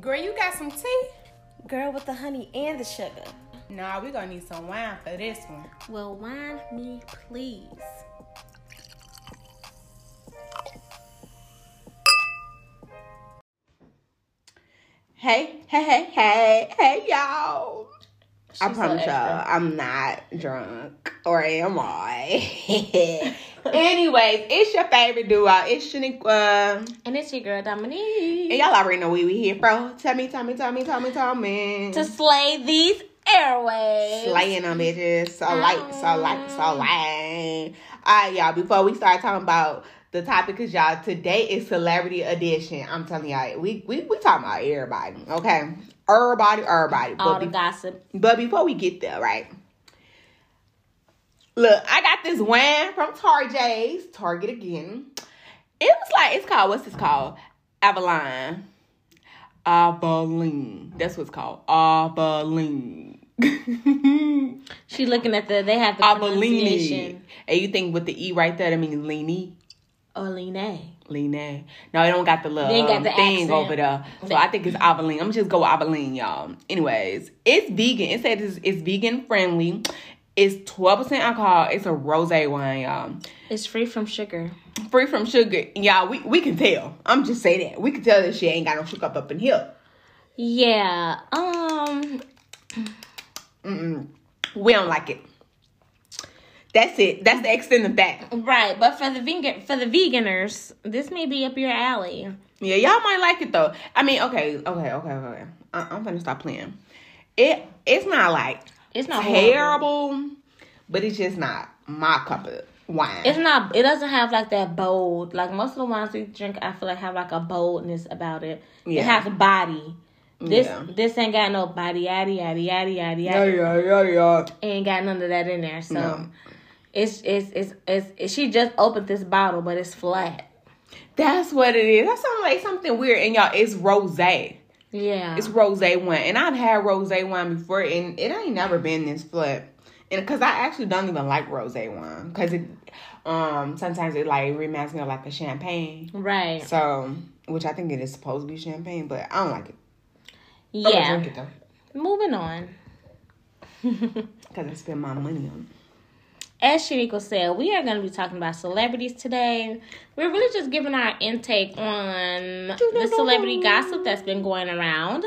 Girl, you got some tea? Girl with the honey and the sugar. Nah, we gonna need some wine for this one. Well, wine me, please. Hey, hey, hey, hey, hey, y'all. I She's so promise y'all. I'm not drunk. Or am I? Anyways, it's your favorite duo. It's Shaniqua. And it's your girl Dominique. And y'all already know where we here, bro. Tell me, tell me, tell me, tell me, tell me. to slay these airways. Slaying them bitches. So ah. like, so like, so like. Alright, y'all, before we start talking about the topic, cause y'all, today is celebrity edition. I'm telling y'all, we we, we talking about everybody, okay? Everybody, everybody. All But the be- gossip. But before we get there, right? Look, I got this wine from Target's. Target again. It was like it's called what's this called? Avalon. Avalene. That's what's called. Avalene. She looking at the. They have the pronunciation. And you think with the E right there, that means Leany? Oline. Lean No, it don't got the little They ain't got um, the thing accent. over there. So I think it's Aveline. I'm just go Aveline, y'all. Anyways, it's vegan. It says it's, it's vegan friendly. It's 12% alcohol. It's a rose wine, y'all. It's free from sugar. Free from sugar. Y'all, we, we can tell. I'm just saying that. We can tell that she ain't got no sugar up, up in here. Yeah. Um. Mm-mm. We don't like it. That's it. That's the extent of that. Right, but for the vegan for the veganers, this may be up your alley. Yeah, y'all might like it though. I mean, okay, okay, okay, okay. I, I'm gonna stop playing. It it's not like It's not horrible. terrible, but it's just not my cup of wine. It's not. It doesn't have like that bold. Like most of the wines we drink, I feel like have like a boldness about it. Yeah. It has body. This Yeah. this ain't got no body yada yada yada yeah, yada. yeah, yeah, yeah. Ain't got none of that in there. So No. it's, it's it's it's it's she just opened this bottle, but it's flat. That's what it is. That sounds like something weird. And y'all, it's rose. It's rose wine, and I've had rose wine before, and it ain't never been this flat. And because I actually don't even like rose wine, because it um sometimes it like reminds me of like a champagne. right. So, which I think it is supposed to be champagne, but I don't like it. Yeah. it. Moving on. Because I spend my money on As Shaniqua said, we are going to be talking about celebrities today. We're really just giving our intake on the celebrity gossip that's been going around.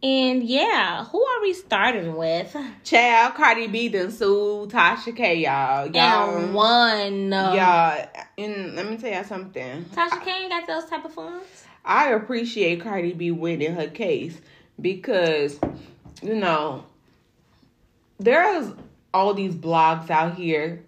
And yeah, who are we starting with? it. Child, Cardi B done sued Tasha K, y'all. Y'all, And one. y'all, and let me tell y'all something. Tasha K ain't got those type of funds. I appreciate Cardi B winning her case because, you know, there's all these blogs out here,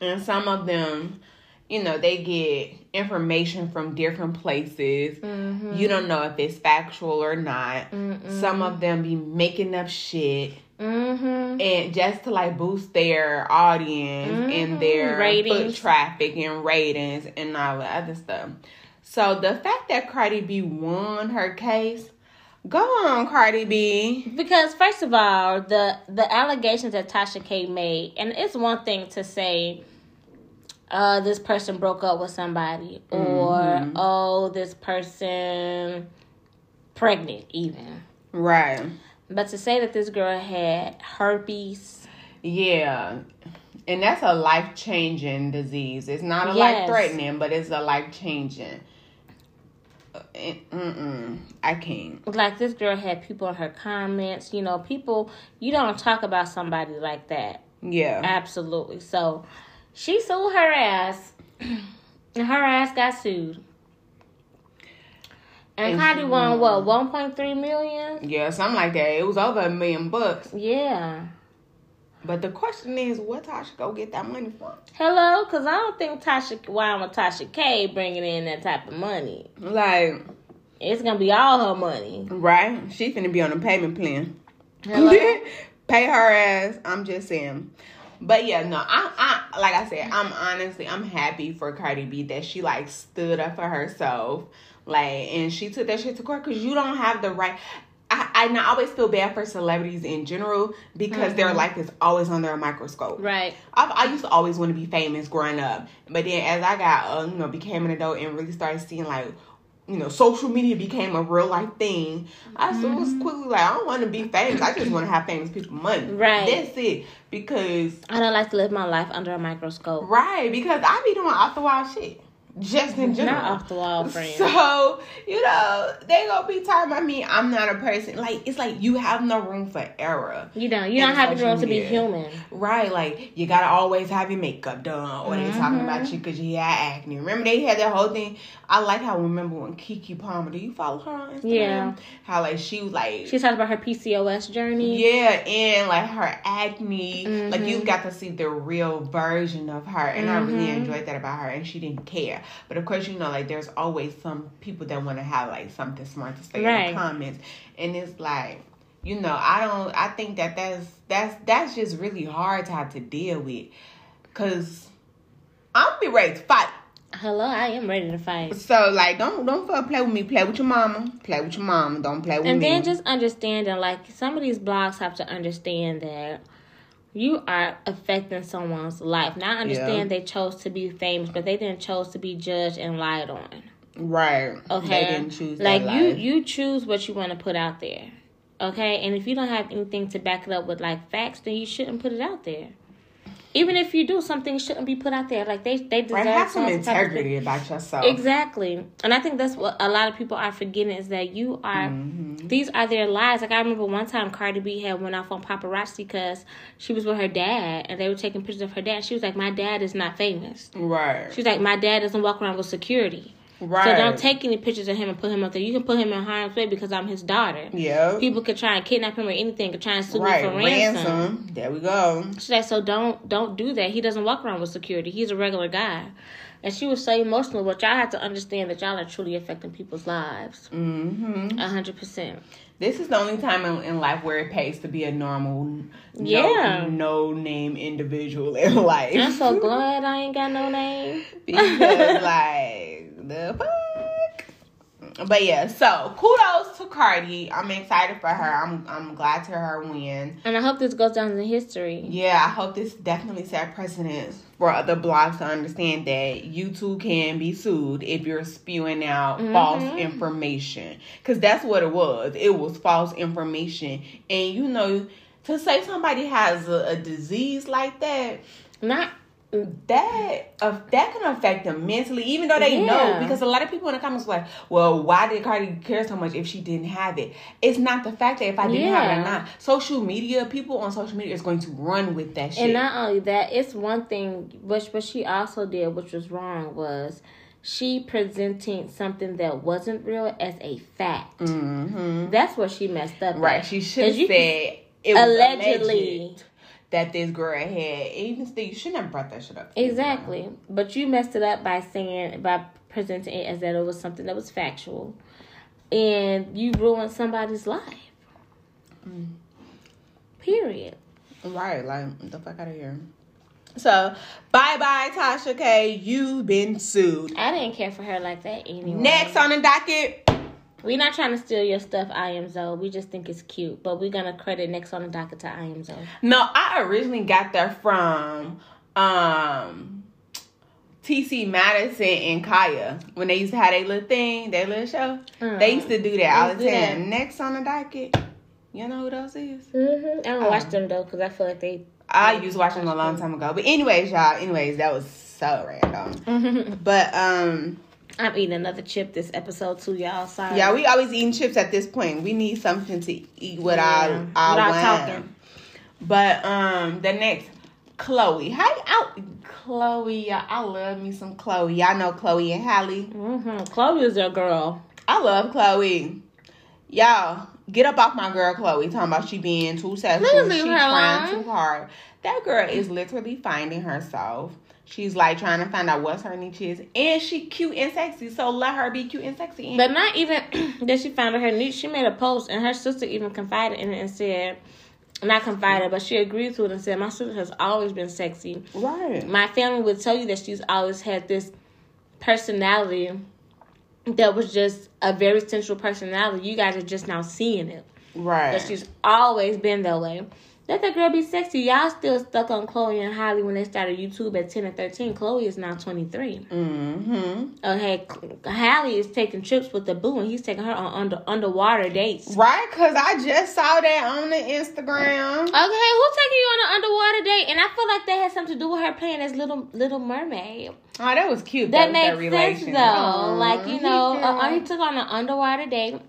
and some of them, you know, they get information from different places. Mm-hmm. You don't know if it's factual or not. Some of them be making up shit. Mm-hmm. And just to like boost their audience and their Mm-hmm. Ratings. foot traffic and ratings and all the other stuff. So the fact that Cardi B won her case, go on, Cardi B. Because first of all, the the allegations that Tasha K made, and it's one thing to say, uh, this person broke up with somebody, or oh, this person pregnant, even. Right. But to say that this girl had herpes, Yeah. And that's a life changing disease. It's not a Yes. life threatening, but it's a life changing. Mm-mm. I can't. like this girl had people in her comments, you know, people you don't talk about somebody like that. Yeah. Absolutely. So she sued her ass, and her ass got sued. And And Cardi won what, one point three million? Yeah, something like that. It was over a million bucks. Yeah. But the question is, what Tasha go get that money from? Hello, because I don't think Tasha, why with Tasha K bringing in that type of money. Like, It's gonna be all her money. right? She finna be on a payment plan. Hello. Pay her ass. I'm just saying. But yeah, no, I, I, like I said, I'm honestly, I'm happy for Cardi B that she like stood up for herself, like, and she took that shit to court because you don't have the right. And I always feel bad for celebrities in general because their life is always under a microscope. Right. I, I used to always want to be famous growing up, but then as I got, uh, you know, became an adult and really started seeing like you know, social media became a real life thing, I mm-hmm. was quickly like, I don't want to be famous. I just want to have famous people money. Right. That's it. Because I don't like to live my life under a microscope. Right. Because I be doing off the wall shit just in general. Not off the wall, friend. So, you know, they gonna be talking about me. I'm not a person. Like, it's like you have no room for error. You don't. You don't have room to be human. Right. Like, you gotta always have your makeup done. Or mm-hmm. they talking about mm-hmm. you because you had acne. Remember, they had that whole thing. I like how, I remember when Keke Palmer, do you follow her on Instagram? Yeah. How, like, she was like. She talked about her PCOS journey. Yeah. And, like, her acne. Mm-hmm. Like, you got to see the real version of her. And mm-hmm. I really mm-hmm. enjoyed that about her. And she didn't care. But of course, you know, like there's always some people that want to have like something smart to say right. in the comments, and it's like, you know, I don't. I think that that's that's that's just really hard to have to deal with, cause I'm be ready to fight. Hello, I am ready to fight. So like, don't don't play with me. Play with your mama. Play with your mama. Don't play with and me. And then just understanding, like some of these blogs have to understand that you are affecting someone's life. Now I understand yeah. they chose to be famous, but they didn't chose to be judged and lied on. Right. Okay. They didn't choose like you you choose what you want to put out there. Okay? And if you don't have anything to back it up with like facts, then you shouldn't put it out there even if you do something shouldn't be put out there. Like they they deserve right, have some integrity about yourself. Exactly. And i think that's what a lot of people are forgetting is that you are mm-hmm. these are their lives. Like i remember one time cardi b had went off on paparazzi because she was with her dad and they were taking pictures of her dad. She was like my dad is not famous. Right. She's like my dad doesn't walk around with security Right. So don't take any pictures of him and put him up there. You can put him in harm's way because I'm his daughter. Yeah. People could try and kidnap him or anything, could try and sue right. me for ransom. ransom. There we go. She's like, so don't don't do that. He doesn't walk around with security. He's a regular guy. And she was so emotional, but y'all have to understand that y'all are truly affecting people's lives. Mm-hmm. A hundred percent. This is the only time in, in, life where it pays to be a normal, yeah, no, no name individual in life. I'm so glad I ain't got no name. because like the fuck. But yeah, so kudos to Cardi. I'm excited for her. I'm I'm glad to her win. And I hope this goes down in history. Yeah, I hope this definitely set precedence for other blogs to understand that you too can be sued if you're spewing out mm-hmm. false information. Cause that's what it was. It was false information. And you know, to say somebody has a, a disease like that, not that uh, that can affect them mentally, even though they yeah. know. Because a lot of people in the comments were like, "Well, why did Cardi care so much if she didn't have it?" It's not the fact that if I didn't yeah. have it or not. Social media, people on social media is going to run with that shit. And not only that, it's one thing which what she also did, which was wrong, was she presenting something that wasn't real as a fact. Mm-hmm. That's what she messed up. Right. At. She should have said it allegedly. Alleged that this girl had. Even still, you shouldn't have brought that shit up. Exactly, but you messed it up by saying by presenting it as that it was something that was factual, and you ruined somebody's life. Mm. Period. Right, like the fuck out of here. So, bye bye, Tasha K. You've been sued. I didn't care for her like that anyway. Next on the docket. We're not trying to steal your stuff, I am Zoe. We just think it's cute. But we're gonna credit next on the docket to I am Zoe. No, I originally got that from um TC Madison and Kaya when they used to have their little thing, their little show. Mm. They used to do that all the time. Next on the docket, you know who those is? Mm-hmm. I don't um, watch them though because I feel like they. I used to watch them a long time ago. But anyways, y'all. Anyways, that was so random. but um I'm eating another chip this episode too, y'all. Sorry. Yeah, we always eating chips at this point. We need something to eat with yeah, our our wine. Talking. But um, the next Chloe, hi out, Chloe. I love me some Chloe. Y'all know Chloe and Halle. Mm-hmm. Chloe is your girl. I love Chloe. Y'all get up off my girl Chloe. Talking about she being too sexual. She trying too hard. That girl is literally finding herself. She's like trying to find out what's her niche is, and she cute and sexy. So let her be cute and sexy. But not even that she found her niche. She made a post, and her sister even confided in it and said, not confided, but she agreed to it and said, "My sister has always been sexy. Right. My family would tell you that she's always had this personality that was just a very sensual personality. You guys are just now seeing it. Right. That she's always been that way." Let that girl be sexy. Y'all still stuck on Chloe and Halle when they started YouTube at 10 and 13. Chloe is now 23. Mm-hmm. Okay, Halle is taking trips with the boo and he's taking her on under underwater dates. Right, cause I just saw that on the Instagram. Okay, who's taking you on an underwater date? And I feel like that had something to do with her playing as little Little Mermaid. Oh, that was cute. That though, makes sense though. Like you know, did. uh, he took on an underwater date.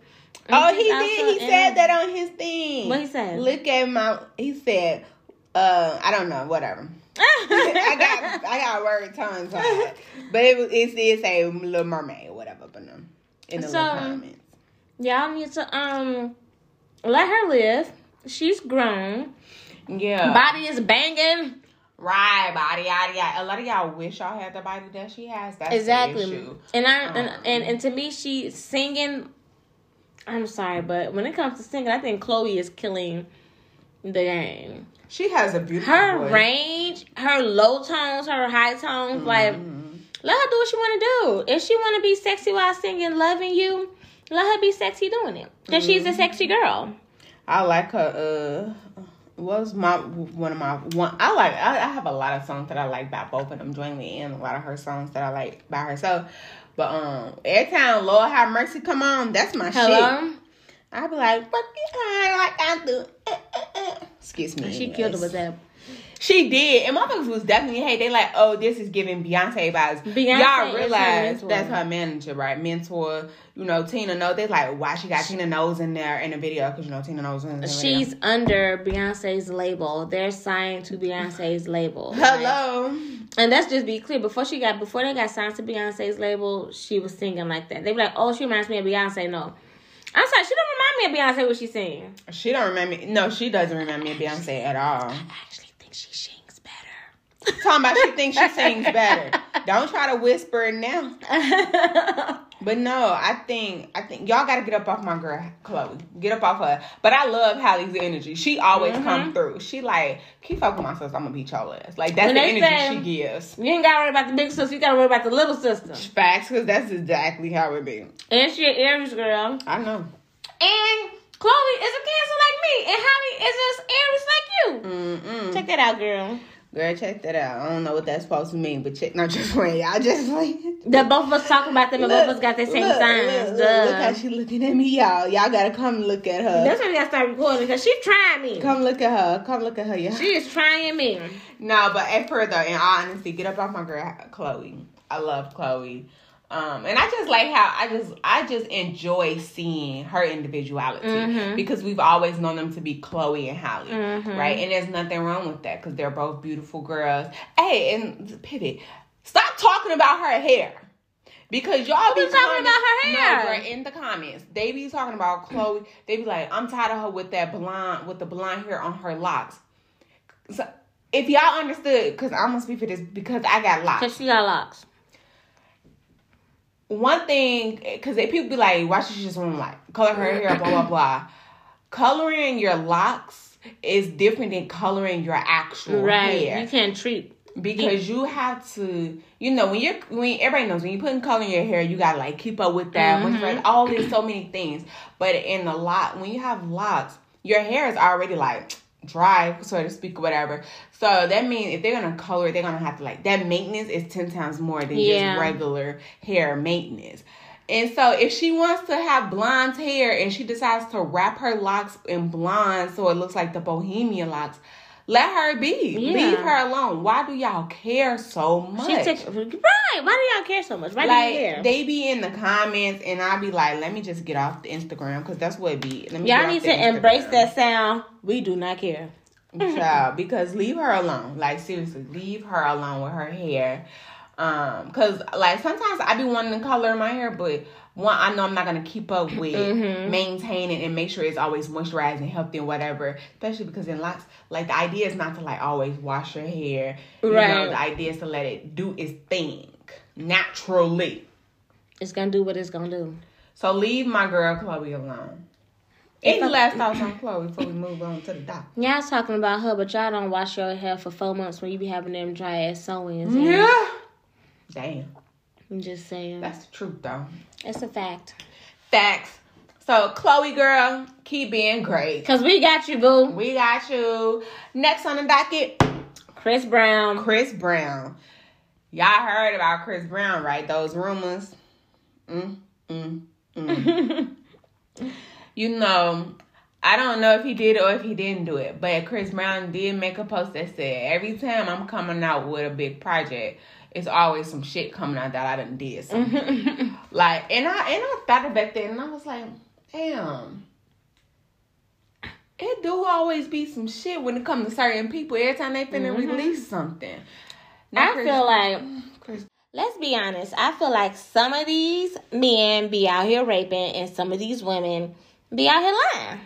Oh, he did. He said that on his thing. What he said? Look at my. He said, uh, I don't know, whatever. I got I got word tongue tied, but it was it did say Little Mermaid or whatever, but no, in the So, comments. Y'all need to um let her live. She's grown. Yeah, Body is banging. right, body, yada, yada. A lot of y'all wish y'all had the body that she has. That's exactly. And I and, Um, and and to me, she singing. I'm sorry, but when it comes to singing, I think Chloe is killing the game. She has a beautiful Her voice. range, her low tones, her high tones, like Mhm. let her do what she want to do. If she want to be sexy while singing "Loving You," let her be sexy doing it because she's Mm-hmm. a sexy girl. I like her. Uh, was my one of my one? I like. I, I have a lot of songs that I like by both of them jointly, and a lot of her songs that I like by herself. But um, every time Lord have mercy come on, that's my shit. Hello, I be like, fuck you, like I do. Uh, uh, uh. Excuse me. she killed it with that. She did, and motherfuckers was definitely hey. They like, oh, this is giving Beyonce vibes. Beyonce Y'all is her realize that's her manager, right? Mentor. You know, Tina Knowles. They like, why she got Tina Knowles in there in the video? Because you know Tina Knowles in the video. She's under Beyonce's label. They're signed to Beyonce's label. hello. And let's just be clear. Before she got before they got signed to Beyonce's label, she was singing like that. They be like, "Oh, she reminds me of Beyonce." No, I'm sorry, she don't remind me of Beyonce. What she's singing? She don't remember me. No, she doesn't remember me of Beyonce at all. I actually she sings better. Talking about she thinks she sings better. Don't try to whisper it now. But no, I think I think y'all gotta get up off my girl Chloe. Get up off her. But I love Halle's energy. She always Mm-hmm. come through. She like keep fucking my sister. I'm gonna beat your ass. Like that's When the energy say- she gives. you ain't gotta worry about the big sister. You gotta worry about the little sister. Facts, cause that's exactly how it be. And she an Aries girl. I know. And Chloe is a Cancer like me, and Halle is an Aries like you. Mm-mm. Check that out, girl. Girl, check that out. I don't know what that's supposed to mean, but check. Not just playing. Y'all just playing. That both of us talking about them, and both of us got the same look, signs. Look, look, Duh. look how she looking at me, y'all. Y'all gotta come look at her. That's why we gotta start recording because she's trying me. Come look at her. Come look at her, y'all. She is trying me. No, but per though, in all honesty, get up off my girl Chloe. I love Chloe. Um, and I just like how I just I just enjoy seeing her individuality Mhm. because we've always known them to be Chloe and Halle, Mhm. right? And there's nothing wrong with that because they're both beautiful girls. Hey, and pivot, stop talking about her hair. Because y'all be talking comment- about her hair? No, girl, in the comments, they be talking about Chloe. They be like, "I'm tired of her with that blonde, with the blonde hair on her locks." So, if y'all understood, because I'm gonna speak for this because I got locks. Cause she got locks. One thing, because people be like, "Why should she just want to like color her hair?" Blah blah blah. Coloring your locks is different than coloring your actual Right. hair You can't treat. because you have to, you know, when you're when everybody knows when you putting color in your hair, you gotta like keep up with that. Mhm. moisturize, All these so many things, but in the lot when you have locks, your hair is already like dry, so to speak, or whatever. So that means if they're gonna color it, they're gonna have to like that maintenance is ten times more than Yeah. just regular hair maintenance. And so if she wants to have blonde hair and she decides to wrap her locks in blonde so it looks like the bohemian locks, let her be. Yeah. Leave her alone. Why do y'all care so much? She took right. Why do y'all care so much? Why do like you care? They be in the comments, and I be like, let me just get off the Instagram because that's what it be. Let me y'all need to embrace that sound. We do not care. child because leave her alone like seriously leave her alone with her hair um because like sometimes i be wanting to color my hair but one i know i'm not gonna keep up with Mhm. maintaining and make sure it's always moisturized and healthy and whatever especially because in lots like the idea is not to like always wash your hair you know Right. the idea is to let it do its thing naturally It's gonna do what it's gonna do. so leave my girl chloe alone any last thoughts on chloe before we move on to the doc Y'all talking about her, but y'all don't wash your hair for four months when you be having them dry ass sew-ins. in. yeah damn I'm just saying. that's the truth though It's a fact. Facts. So Chloe girl, Keep being great. Cause we got you, boo. We got you. Next on the docket, Chris Brown. Chris Brown. Y'all heard about Chris Brown, right? Those rumors. Mm, mm, mm. you know, I don't know if he did it or if he didn't do it, but Chris Brown did make a post that said, "Every time I'm coming out with a big project, it's always some shit coming out that I done did something." Mm-hmm. like, and I and I thought about that, and I was like, "Damn." It do always be some shit when it comes to certain people. Every time they finna mm-hmm. release something, Not I Chris- feel like mm, Chris let's be honest. I feel like some of these men be out here raping, and some of these women be out here lying.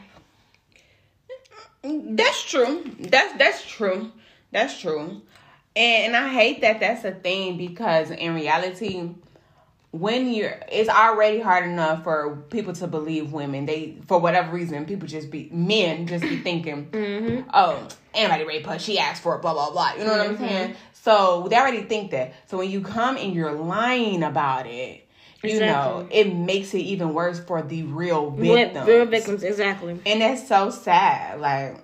That's true. That's that's true. That's true. And, and I hate that that's a thing because in reality, when you're, it's already hard enough for people to believe women. They, for whatever reason, people just be men just be thinking, mm-hmm. oh, anybody raped her. She asked for it. Blah blah blah. You know what I'm mm-hmm. saying? So they already think that. So when you come and you're lying about it, you know, it makes it even worse for the real victims. real victims, exactly. And that's so sad. Like,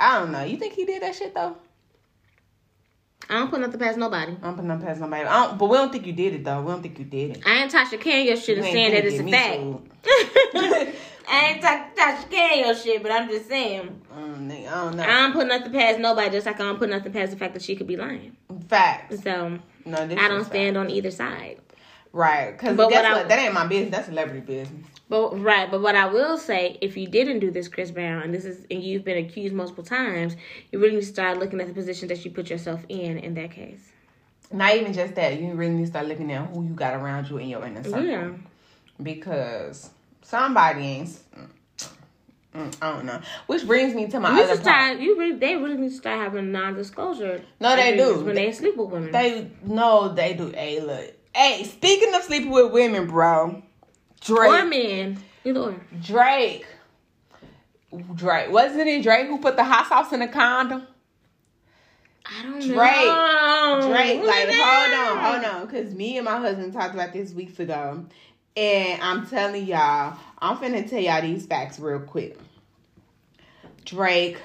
I don't know. You think he did that shit though? I don't put nothing past nobody. I don't put nothing past nobody. I don't, but we don't think you did it though. We don't think you did it. I ain't Tasha your shit and saying that it's a fact. I ain't ta- Tasha your shit, but I'm just saying. Um, I don't know. I don't put nothing past nobody, just like I don't put nothing past the fact that she could be lying. Facts. So No, I don't stand on either side. Right. Because guess what what? I- that ain't my business. That's celebrity business. But right, but what I will say, if you didn't do this, Chris Brown, and this is and you've been accused multiple times, you really need to start looking at the position that you put yourself in in that case. Not even just that. You really need to start looking at who you got around you in your inner circle. Yeah. Because somebody ain't. Mm, I don't know. Which brings me to my You other start. You really, they really need to start having non-disclosure. No, they do. when they sleep with women. They no, they do. Hey, look. Hey, speaking of sleeping with women, bro. Drake. or men, either or. Drake. Drake. Wasn't it Drake who put the hot sauce in the condom? I don't Drake. know. Drake, Who like, hold on, hold on. Because me and my husband talked about this weeks ago. And I'm telling y'all, I'm finna tell y'all these facts real quick. Drake,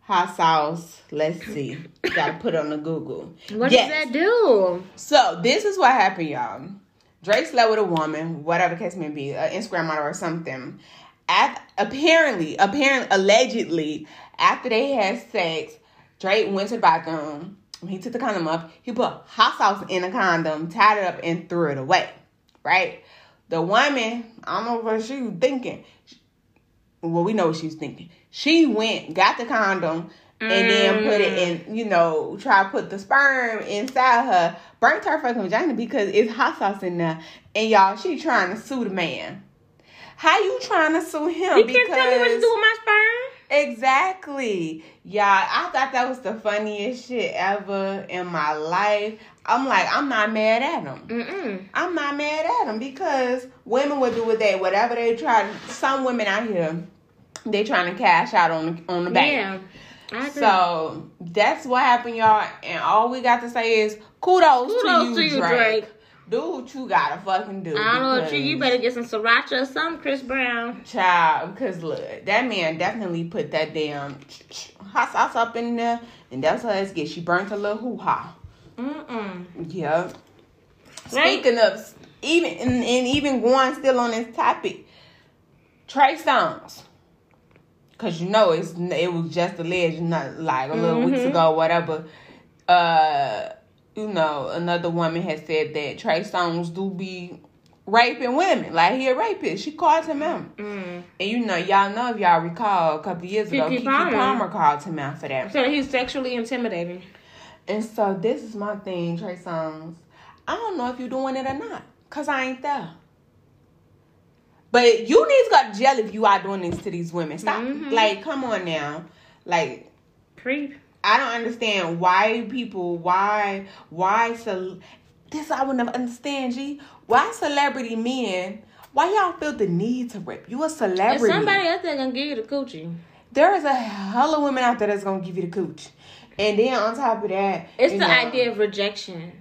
hot sauce. Let's see. Gotta put on the Google. What Yes. does that do? So this is what happened, y'all. Drake slept with a woman, whatever the case may be, an Instagram model or something. At, apparently, apparently, allegedly, after they had sex, Drake went to the bathroom. He took the condom off. He put hot sauce in the condom, tied it up, and threw it away. Right? The woman, I don't know what she was thinking. Well, we know what she was thinking. She went, got the condom, and then put it in, mm. you know, try to put the sperm inside her, burnt her fucking vagina because it's hot sauce in there. And y'all, she trying to sue the man. How you trying to sue him? You can't tell me what to do with my sperm. Exactly. Yeah, I thought that was the funniest shit ever in my life. I'm like, I'm not mad at him. Mm-mm. I'm not mad at him because women will do with that whatever they try. Some women out here, they trying to cash out on the on the back. Yeah. So that's what happened, y'all. And all we got to say is kudos, Kudos to you, to you, Drake. Drake. Do what you gotta fucking do. I don't know what you. You better get some sriracha or something, Chris Brown. Child, because look, that man definitely put that damn hot sauce up in there, and that's how it's get. She burnt her little hoo ha. Mm-mm. Yeah. Right. Speaking of even and, and even going still on this topic, Trey Songz. Cause you know it's it was just alleged, not like a little weeks Mhm. ago, whatever. Uh, you know, another woman had said that Trey Songz do be raping women, like he a rapist. She called him out. Mm. And you know, y'all know if y'all recall a couple years ago, Keke Palmer. Palmer. called him out for that. So he's sexually intimidating. And so this is my thing, Trey Songz. I don't know if you're doing it or not, cause I ain't there. But you need to go to jail if you are doing this to these women. Stop. Mhm. Like, come on now. Like, Creep. I don't understand why people, why, why, so, this I would never understand, G. Why celebrity men, why y'all feel the need to rip? You a If celebrity. somebody else there gonna give you the coochie. there is a hell of women out there that's gonna give you the cooch. And then on top of that, It's the know, idea of rejection.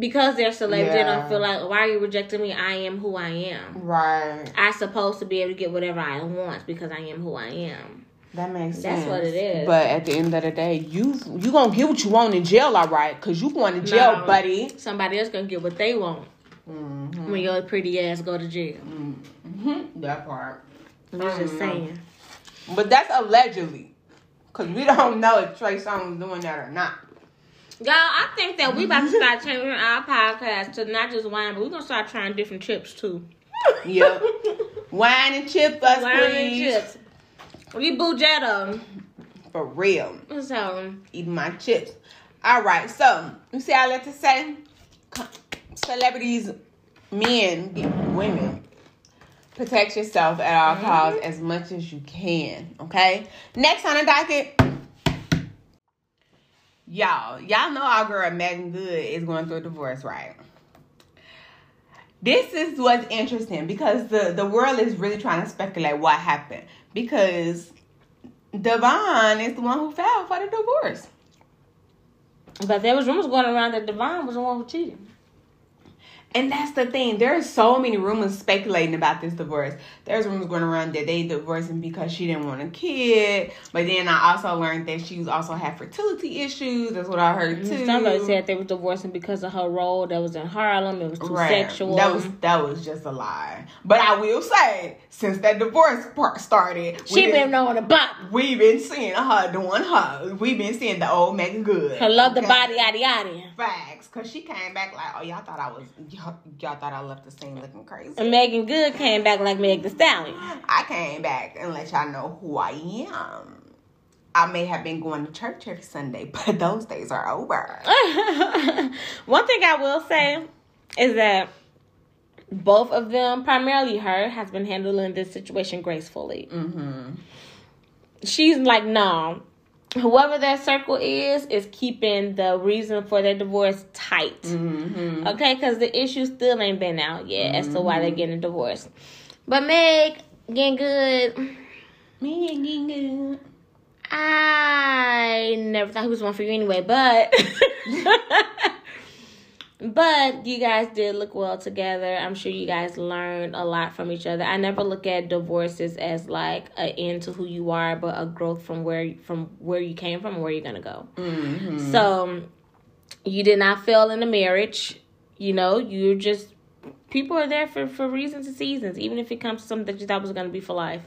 Because they're celebrities, they don't feel like why are you rejecting me? I am who I am. Right. I supposed to be able to get whatever I want because I am who I am. That makes sense. That's what it is. But at the end of the day, you you gonna get what you want in jail, all right? Cause you going to jail, No. buddy. Somebody else gonna get what they want Mm-hmm. when your pretty ass go to jail. That part. I'm just Mhm. saying. But that's allegedly, cause we don't know if Trey Songz doing that or not. Y'all, I think that we about to mm-hmm. start changing our podcast to not just wine, but we're gonna start trying different chips too. Yep. Wine and chip us, Wine and please. chips. We Bujetta. For real. So Eating my chips. All right. So you see, I like to say, celebrities, men, women, protect yourself at all costs mm-hmm. as much as you can. Okay. Next on the docket. Y'all, y'all know our girl Meagan Good is going through a divorce, right? This is what's interesting because the, the world is really trying to speculate what happened. Because DeVon is the one who filed for the divorce. but there was rumors going around that DeVon was the one who cheated. And that's the thing. There's so many rumors speculating about this divorce. There's rumors going around that they divorcing because she didn't want a kid. But then I also learned that she was also had fertility issues. That's what I heard mm, too. Somebody said they were divorcing because of her role that was in Harlem. It was too Right. sexual. That was that was just a lie. But I will say, since that divorce part started, she we been knowing bop. We've been seeing her doing her. We've been seeing the old Meagan Good. I love the body, yada yada. Facts, cause she came back like, oh y'all thought I was, y'all, y'all thought I left the scene looking crazy. And Meagan Good came back like Meg the Stallion. I came back and let y'all know who I am. I may have been going to church every Sunday, but those days are over. One thing I will say is that both of them, primarily her, has been handling this situation gracefully. Mm-hmm. She's like, no. Whoever that circle is, is keeping the reason for their divorce tight. Mm-hmm. Okay, because the issue still ain't been out yet as to why they're getting a divorce. But Meg, getting good. Meagan Good. I never thought he was one for you anyway, but but you guys did look well together. I'm sure you guys learned a lot from each other. I never look at divorces as like an end to who you are, but a growth from where from where you came from and where you're gonna go. Mm-hmm. So you did not fail in the marriage. You know, you're just people are there for for reasons and seasons, even if it comes to something that you thought was gonna be for life.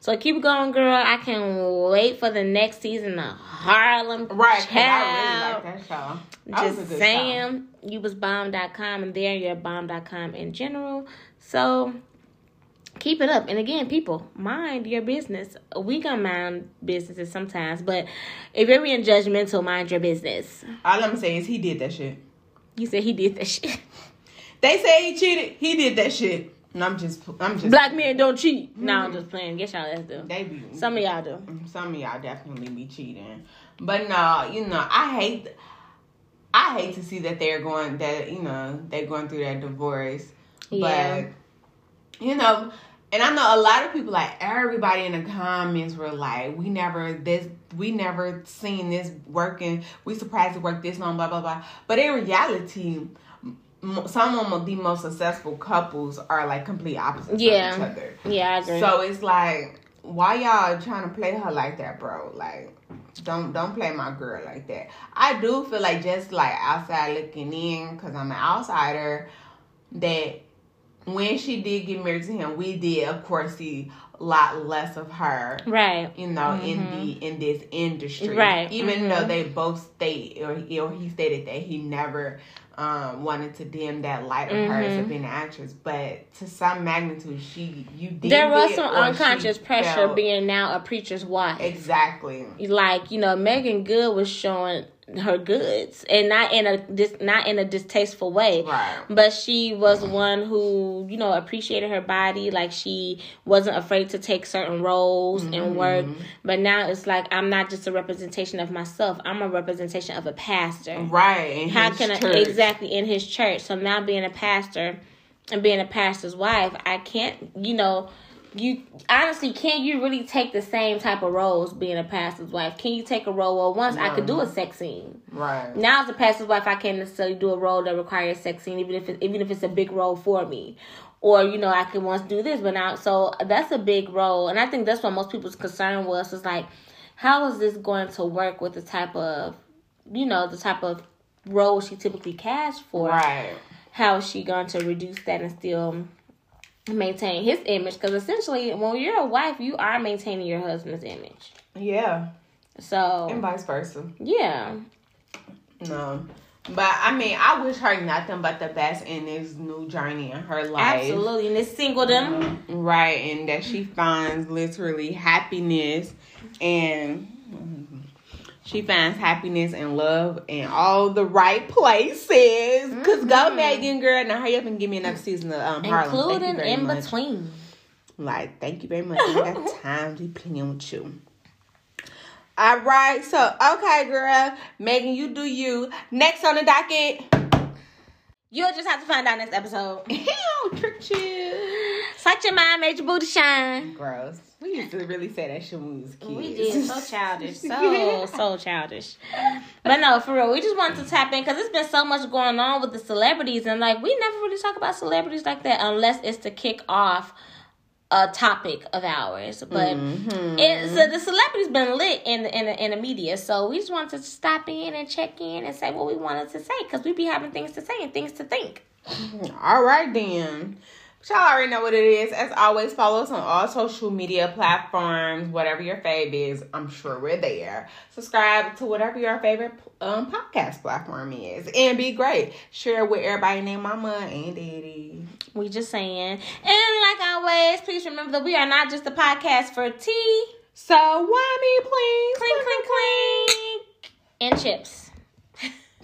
So keep going, girl. I can wait for the next season of Harlem. Right, 'cause I really like that show. That Just saying, you was bomb.com and there you're bomb.com in general. So keep it up. And again, people, mind your business. We gonna mind businesses sometimes, but if you're being judgmental, mind your business. All I'm saying is he did that shit. You said he did that shit. They say he cheated. He did that shit. And I'm just, I'm just. Black men don't cheat. Mm-hmm. No, I'm just playing. Yes, y'all ass do. They be Some of y'all do. Mm-hmm. some of y'all definitely be cheating. But no, you know, I hate I hate to see that they're going that, you know, they're going through that divorce. Yeah. But you know, and I know a lot of people like everybody in the comments were like, We never this we never seen this working. We surprised it worked this long, blah blah blah. But in reality, some of the most successful couples are like complete opposites Yeah. of each other. Yeah, I agree. So it's like, why y'all trying to play her like that, bro? Like, don't don't play my girl like that. I do feel like just like outside looking in, cause I'm an outsider, that when she did get married to him, we did of course see lot less of her. right. You know, in the in this industry, Right. Even Mhm. though they both state, or, or he stated that he never um, wanted to dim that light of hers Mhm. of being an actress, but to some magnitude, she you did. There was some unconscious pressure felt- being now a preacher's wife. exactly. like you know Meagan Good was showing her goods and not in a dis, not in a distasteful way Right. but she was one who you know appreciated her body like she wasn't afraid to take certain roles and work Mm-hmm. but now it's like i'm not just a representation of myself i'm a representation of a pastor Right. How can I exactly in his church? So now being a pastor and being a pastor's wife, I can't, you know, you honestly can you really take the same type of roles being a pastor's wife? Can you take a role? Well, once I could do a sex scene. Right. Now as a pastor's wife, I can't necessarily do a role that requires sex scene, even if it, even if it's a big role for me. Or you know, I can once do this, but now so that's a big role, and I think that's what most people's concern was. Is like, how is this going to work with the type of, you know, the type of role she typically cast for? Right. How is she going to reduce that and still maintain his image? Because essentially, when you're a wife, you are maintaining your husband's image. Yeah. So And vice versa. yeah, No. But I mean, I wish her nothing but the best in this new journey in her life. absolutely. in this singledom. Right, and that she finds literally happiness and she finds happiness and love in all the right places. Cause go Megan, girl. Now hurry up and give me another season of um, Harlem. Including in much. between. Like, thank you very much. I got time to be playing with you. All right, so okay, girl. Megan, you do you. Next on the docket. You'll just have to find out next episode. Ew, trick you. Such your mind made your booty shine. Gross. We used to really say that shit when we was kids. We did so childish, so so childish. But no, for real, we just wanted to tap in because there's been so much going on with the celebrities, and like we never really talk about celebrities like that unless it's to kick off a topic of ours. But Mm-hmm. it, so the celebrities been lit in the, in the in the media, so we just wanted to stop in and check in and say what we wanted to say because we be having things to say and things to think. All right, then. Y'all already know what it is. As always, follow us on all social media platforms, whatever your fave is. I'm sure we're there. Subscribe to whatever your favorite um, podcast platform is, and be great. Share with everybody named Mama and Daddy. We just saying. And like always, please remember that we are not just a podcast for tea, So why me, please? clink, clink, clink, and chips.